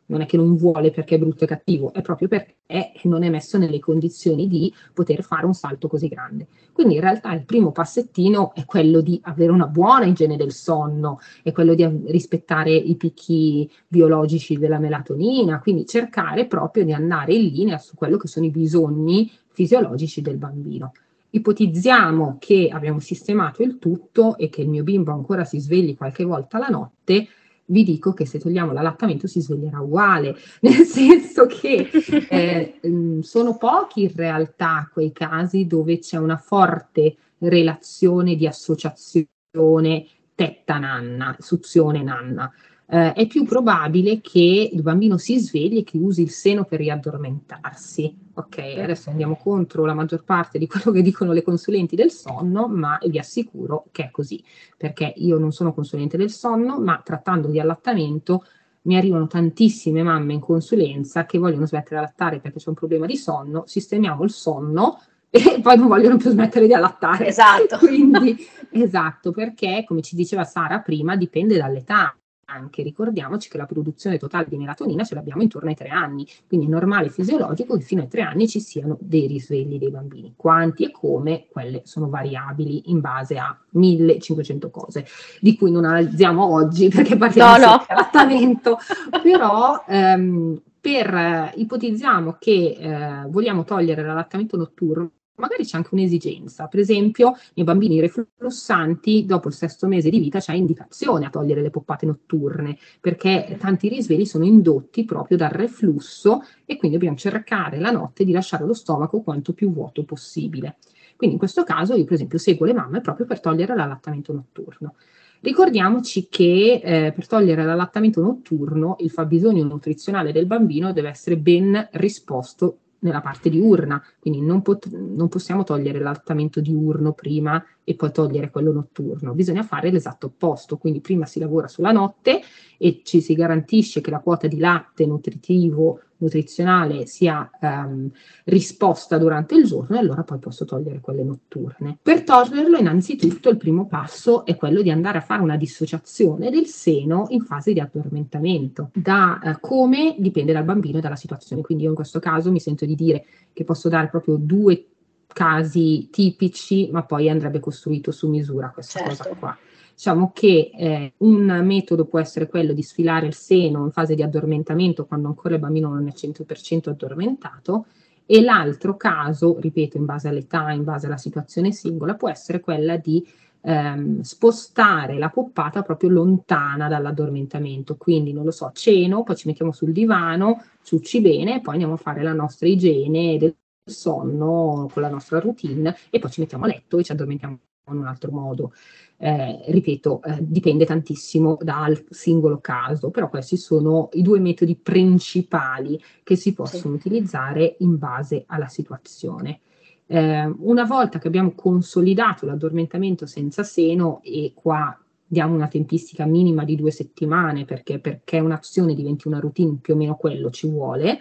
Non è che non vuole perché è brutto e cattivo, è proprio perché non è messo nelle condizioni di poter fare un salto così grande. Quindi in realtà il primo passettino è quello di avere una buona igiene del sonno, è quello di rispettare i picchi biologici della melatonina, quindi cercare proprio di andare in linea su quello che sono i bisogni fisiologici del bambino ipotizziamo che abbiamo sistemato il tutto e che il mio bimbo ancora si svegli qualche volta la notte, vi dico che se togliamo l'allattamento si sveglierà uguale, nel senso che eh, mm, sono pochi in realtà quei casi dove c'è una forte relazione di associazione tetta-nanna, suzione-nanna eh, è più probabile che il bambino si svegli e che usi il seno per riaddormentarsi. Ok, adesso andiamo contro la maggior parte di quello che dicono le consulenti del sonno, ma vi assicuro che è così, perché io non sono consulente del sonno, ma trattando di allattamento mi arrivano tantissime mamme in consulenza che vogliono smettere di allattare perché c'è un problema di sonno, sistemiamo il sonno e poi non vogliono più smettere di allattare. Esatto. Quindi, esatto, perché come ci diceva Sara prima, dipende dall'età anche ricordiamoci che la produzione totale di melatonina ce l'abbiamo intorno ai tre anni, quindi è normale e fisiologico che fino ai tre anni ci siano dei risvegli dei bambini. Quanti e come, quelle sono variabili in base a 1500 cose, di cui non analizziamo oggi perché parliamo no, no. di trattamento, però ehm, per eh, ipotizziamo che eh, vogliamo togliere l'allattamento notturno magari c'è anche un'esigenza. Per esempio, nei bambini reflussanti, dopo il sesto mese di vita, c'è indicazione a togliere le poppate notturne, perché tanti risvegli sono indotti proprio dal reflusso e quindi dobbiamo cercare la notte di lasciare lo stomaco quanto più vuoto possibile. Quindi in questo caso io, per esempio, seguo le mamme proprio per togliere l'allattamento notturno. Ricordiamoci che eh, per togliere l'allattamento notturno il fabbisogno nutrizionale del bambino deve essere ben risposto nella parte diurna, quindi non, pot- non possiamo togliere l'allattamento diurno prima e poi togliere quello notturno, bisogna fare l'esatto opposto, quindi prima si lavora sulla notte e ci si garantisce che la quota di latte nutritivo nutrizionale sia ehm, risposta durante il giorno e allora poi posso togliere quelle notturne. Per toglierlo innanzitutto il primo passo è quello di andare a fare una dissociazione del seno in fase di addormentamento. Da eh, come dipende dal bambino e dalla situazione, quindi io in questo caso mi sento di dire che posso dare proprio due casi tipici, ma poi andrebbe costruito su misura questa certo. cosa qua. Diciamo che eh, un metodo può essere quello di sfilare il seno in fase di addormentamento quando ancora il bambino non è 100% addormentato e l'altro caso, ripeto, in base all'età, in base alla situazione singola, può essere quella di ehm, spostare la poppata proprio lontana dall'addormentamento. Quindi, non lo so, ceno, poi ci mettiamo sul divano, ciucci bene e poi andiamo a fare la nostra igiene del sonno con la nostra routine e poi ci mettiamo a letto e ci addormentiamo in un altro modo. Eh, ripeto, eh, dipende tantissimo dal singolo caso, però questi sono i due metodi principali che si possono sì. utilizzare in base alla situazione. Eh, una volta che abbiamo consolidato l'addormentamento senza seno, e qua diamo una tempistica minima di due settimane perché, perché un'azione diventi una routine, più o meno quello ci vuole,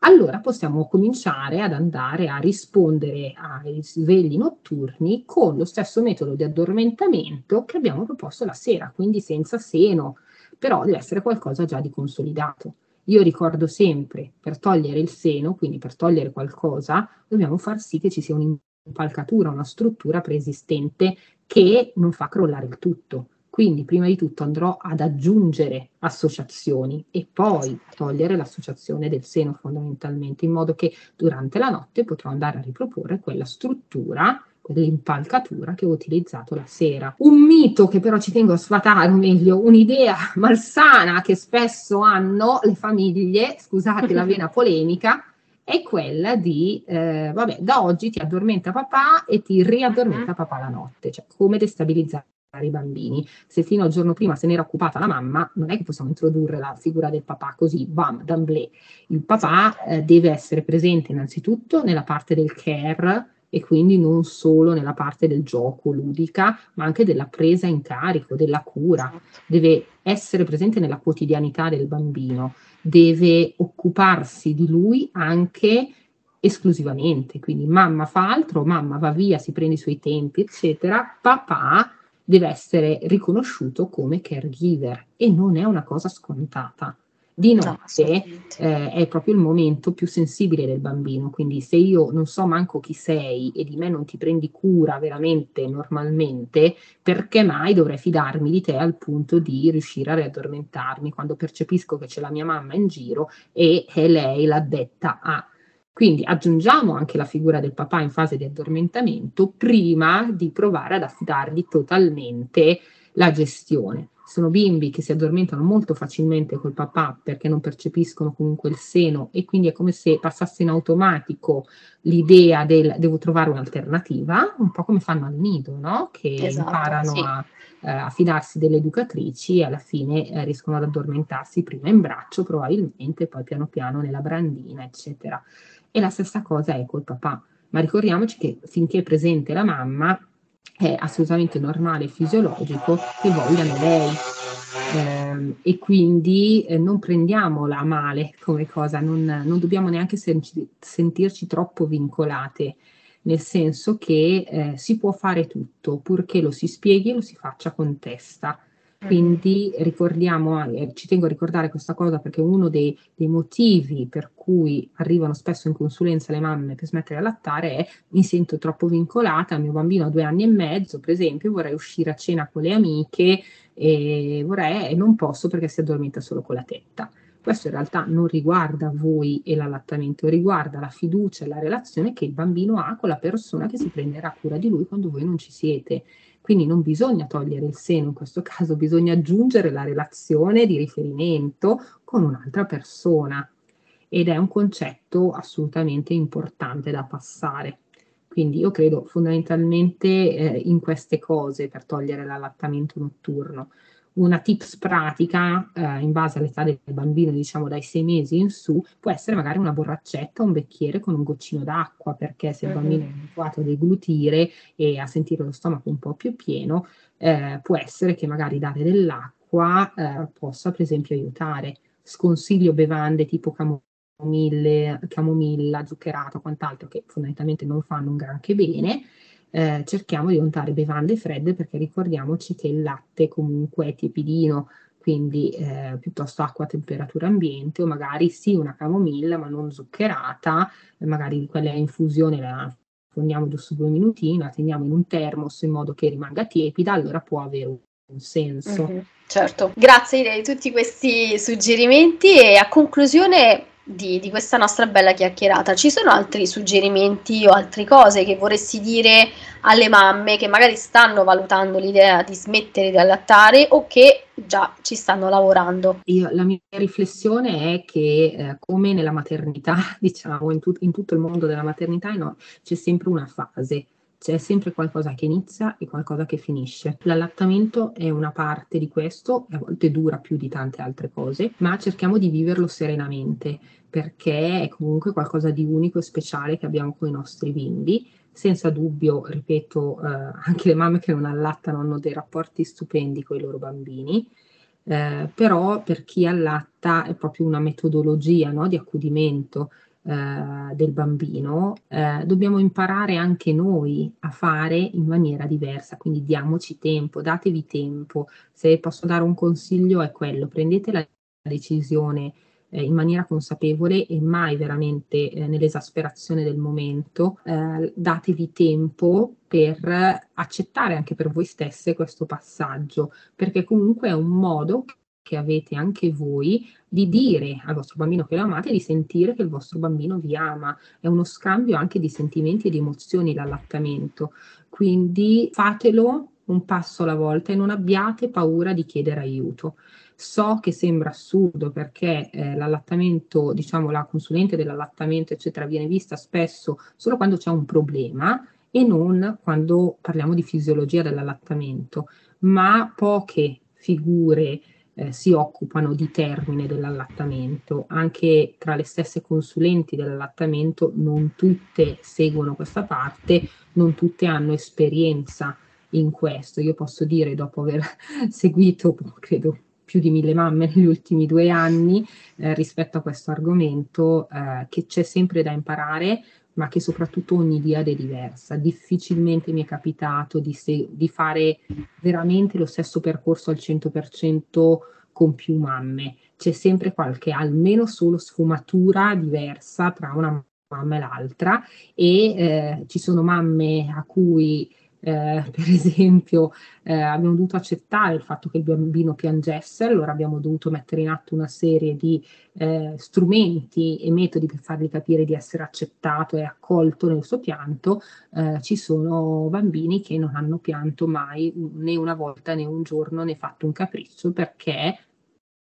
allora possiamo cominciare ad andare a rispondere ai svegli notturni con lo stesso metodo di addormentamento che abbiamo proposto la sera, quindi senza seno, però deve essere qualcosa già di consolidato. Io ricordo sempre, per togliere il seno, quindi per togliere qualcosa, dobbiamo far sì che ci sia un'impalcatura, una struttura preesistente che non fa crollare il tutto. Quindi prima di tutto andrò ad aggiungere associazioni e poi togliere l'associazione del seno fondamentalmente, in modo che durante la notte potrò andare a riproporre quella struttura quell'impalcatura che ho utilizzato la sera. Un mito che però ci tengo a sfatare, o meglio, un'idea malsana che spesso hanno le famiglie, scusate la vena polemica, è quella di, eh, vabbè, da oggi ti addormenta papà e ti riaddormenta papà la notte, cioè come destabilizzare i bambini. Se fino al giorno prima se n'era occupata la mamma, non è che possiamo introdurre la figura del papà così, bam, d'amblè. Il papà eh, deve essere presente innanzitutto nella parte del care e quindi non solo nella parte del gioco ludica, ma anche della presa in carico, della cura. Deve essere presente nella quotidianità del bambino, deve occuparsi di lui anche esclusivamente, quindi mamma fa altro, mamma va via, si prende i suoi tempi, eccetera, papà deve essere riconosciuto come caregiver. E non è una cosa scontata. Di notte no, eh, è proprio il momento più sensibile del bambino, quindi se io non so manco chi sei e di me non ti prendi cura veramente normalmente, perché mai dovrei fidarmi di te al punto di riuscire a riaddormentarmi quando percepisco che c'è la mia mamma in giro e è lei l'addetta a quindi aggiungiamo anche la figura del papà in fase di addormentamento prima di provare ad affidargli totalmente la gestione. Sono bimbi che si addormentano molto facilmente col papà perché non percepiscono comunque il seno e quindi è come se passasse in automatico l'idea del devo trovare un'alternativa, un po' come fanno al nido, no? che esatto, imparano sì. a, eh, a, fidarsi delle educatrici e alla fine eh, riescono ad addormentarsi prima in braccio probabilmente, poi piano piano nella brandina, eccetera. E la stessa cosa è col papà. Ma ricordiamoci che finché è presente la mamma è assolutamente normale e fisiologico che vogliano lei. Eh, e quindi eh, non prendiamola male come cosa, non, non dobbiamo neanche sen- sentirci troppo vincolate, nel senso che eh, si può fare tutto purché lo si spieghi e lo si faccia con testa. Quindi ricordiamo, eh, ci tengo a ricordare questa cosa perché uno dei, dei, motivi per cui arrivano spesso in consulenza le mamme per smettere di allattare è mi sento troppo vincolata, il mio bambino ha due anni e mezzo, per esempio, vorrei uscire a cena con le amiche e, vorrei, e non posso perché si addormenta solo con la tetta. Questo in realtà non riguarda voi e l'allattamento, riguarda la fiducia e la relazione che il bambino ha con la persona che si prenderà cura di lui quando voi non ci siete. Quindi non bisogna togliere il seno, in questo caso bisogna aggiungere la relazione di riferimento con un'altra persona ed è un concetto assolutamente importante da passare. Quindi io credo fondamentalmente eh, in queste cose per togliere l'allattamento notturno una tips pratica eh, in base all'età del bambino, diciamo dai sei mesi in su, può essere magari una borraccetta, un bicchiere con un goccino d'acqua, perché se il bambino è abituato a deglutire e a sentire lo stomaco un po' più pieno, eh, può essere che magari dare dell'acqua eh, possa per esempio aiutare. Sconsiglio bevande tipo camomille, camomilla, zuccherato, quant'altro, che fondamentalmente non fanno un granché bene, eh, cerchiamo di untare bevande fredde perché ricordiamoci che il latte comunque è tiepidino, quindi eh, piuttosto acqua a temperatura ambiente o magari sì una camomilla ma non zuccherata, magari quella infusione la fondiamo giusto due minutini, la teniamo in un termos in modo che rimanga tiepida, allora può avere un senso. Mm-hmm, certo, grazie di tutti questi suggerimenti e a conclusione di, di, questa nostra bella chiacchierata. Ci sono altri suggerimenti o altre cose che vorresti dire alle mamme che magari stanno valutando l'idea di smettere di allattare o che già ci stanno lavorando? Io, la mia riflessione è che eh, come nella maternità, diciamo, in, tu, in, tutto il mondo della maternità no, c'è sempre una fase c'è sempre qualcosa che inizia e qualcosa che finisce. L'allattamento è una parte di questo, a volte dura più di tante altre cose, ma cerchiamo di viverlo serenamente perché è comunque qualcosa di unico e speciale che abbiamo con i nostri bimbi senza dubbio, ripeto, eh, anche le mamme che non allattano hanno dei rapporti stupendi con i loro bambini, eh, però per chi allatta è proprio una metodologia no, di accudimento eh, del bambino, eh, dobbiamo imparare anche noi a fare in maniera diversa, quindi diamoci tempo, datevi tempo. Se posso dare un consiglio è quello, prendete la decisione eh, in maniera consapevole e mai veramente eh, nell'esasperazione del momento, eh, datevi tempo per accettare anche per voi stesse questo passaggio, perché comunque è un modo che avete anche voi di dire al vostro bambino che lo amate di sentire che il vostro bambino vi ama. È uno scambio anche di sentimenti e di emozioni l'allattamento. Quindi fatelo un passo alla volta e non abbiate paura di chiedere aiuto. So che sembra assurdo perché eh, l'allattamento, diciamo la consulente dell'allattamento, eccetera, viene vista spesso solo quando c'è un problema e non quando parliamo di fisiologia dell'allattamento, ma poche figure eh, si occupano di termine dell'allattamento. Anche tra le stesse consulenti dell'allattamento non tutte seguono questa parte, non tutte hanno esperienza in questo. Io posso dire, dopo aver seguito, credo, più di mille mamme negli ultimi due anni eh, rispetto a questo argomento, eh, che c'è sempre da imparare, ma che soprattutto ogni diade è diversa. Difficilmente mi è capitato di, se- di fare veramente lo stesso percorso al 100% con più mamme. C'è sempre qualche, almeno solo sfumatura diversa tra una mamma e l'altra e eh, ci sono mamme a cui eh, per esempio eh, abbiamo dovuto accettare il fatto che il bambino piangesse, allora abbiamo dovuto mettere in atto una serie di eh, strumenti e metodi per fargli capire di essere accettato e accolto nel suo pianto. Eh, ci sono bambini che non hanno pianto mai né una volta né un giorno né fatto un capriccio perché,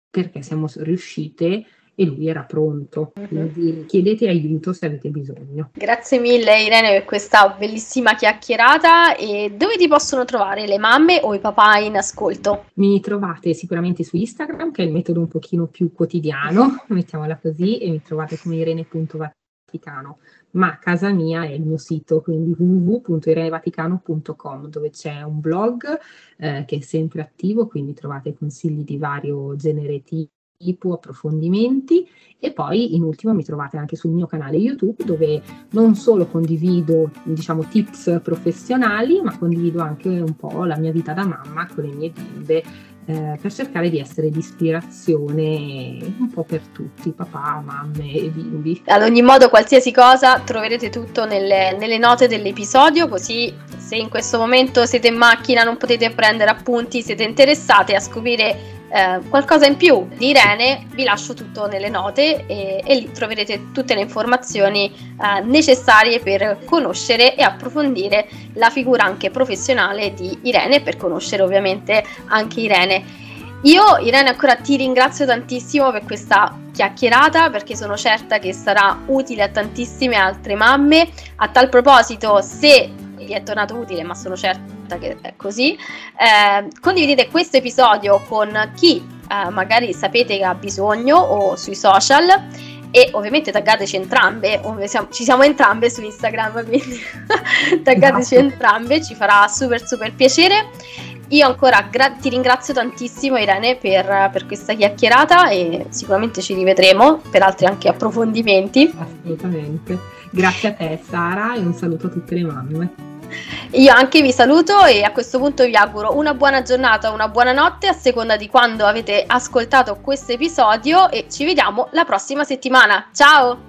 perché siamo riuscite e lui era pronto. Mhm. Quindi chiedete aiuto se avete bisogno. Grazie mille Irene per questa bellissima chiacchierata e dove ti possono trovare le mamme o i papà in ascolto? Mi trovate sicuramente su Instagram che è il metodo un pochino più quotidiano, mettiamola così, e mi trovate come irene.vaticano ma casa mia è il mio sito, quindi www.irenevaticano.com dove c'è un blog eh, che è sempre attivo, quindi trovate consigli di vario genere tipo approfondimenti e poi in ultimo mi trovate anche sul mio canale YouTube dove non solo condivido diciamo tips professionali ma condivido anche un po' la mia vita da mamma con le mie bimbe eh, per cercare di essere di ispirazione un po' per tutti, papà, mamme e bimbi. Ad ogni modo, qualsiasi cosa troverete tutto nelle, nelle note dell'episodio, così se in questo momento siete in macchina, non potete prendere appunti, siete interessati a scoprire eh, qualcosa in più di Irene, vi lascio tutto nelle note e, e lì troverete tutte le informazioni eh, necessarie per conoscere e approfondire la figura anche professionale di Irene per conoscere ovviamente anche Irene. Io Irene ancora ti ringrazio tantissimo per questa chiacchierata perché sono certa che sarà utile a tantissime altre mamme. A tal proposito, se vi è tornato utile, ma sono certa che è così. Eh, condividete questo episodio con chi eh, magari sapete che ha bisogno o sui social e ovviamente taggateci entrambe, ci siamo entrambe su Instagram, quindi taggateci esatto. entrambe, ci farà super super piacere. Io ancora gra- ti ringrazio tantissimo Irene per, per, questa chiacchierata e sicuramente ci rivedremo per altri anche approfondimenti. Assolutamente. Grazie a te Sara e un saluto a tutte le mamme. Io anche vi saluto e a questo punto vi auguro una buona giornata, una buona notte a seconda di quando avete ascoltato questo episodio e ci vediamo la prossima settimana. Ciao!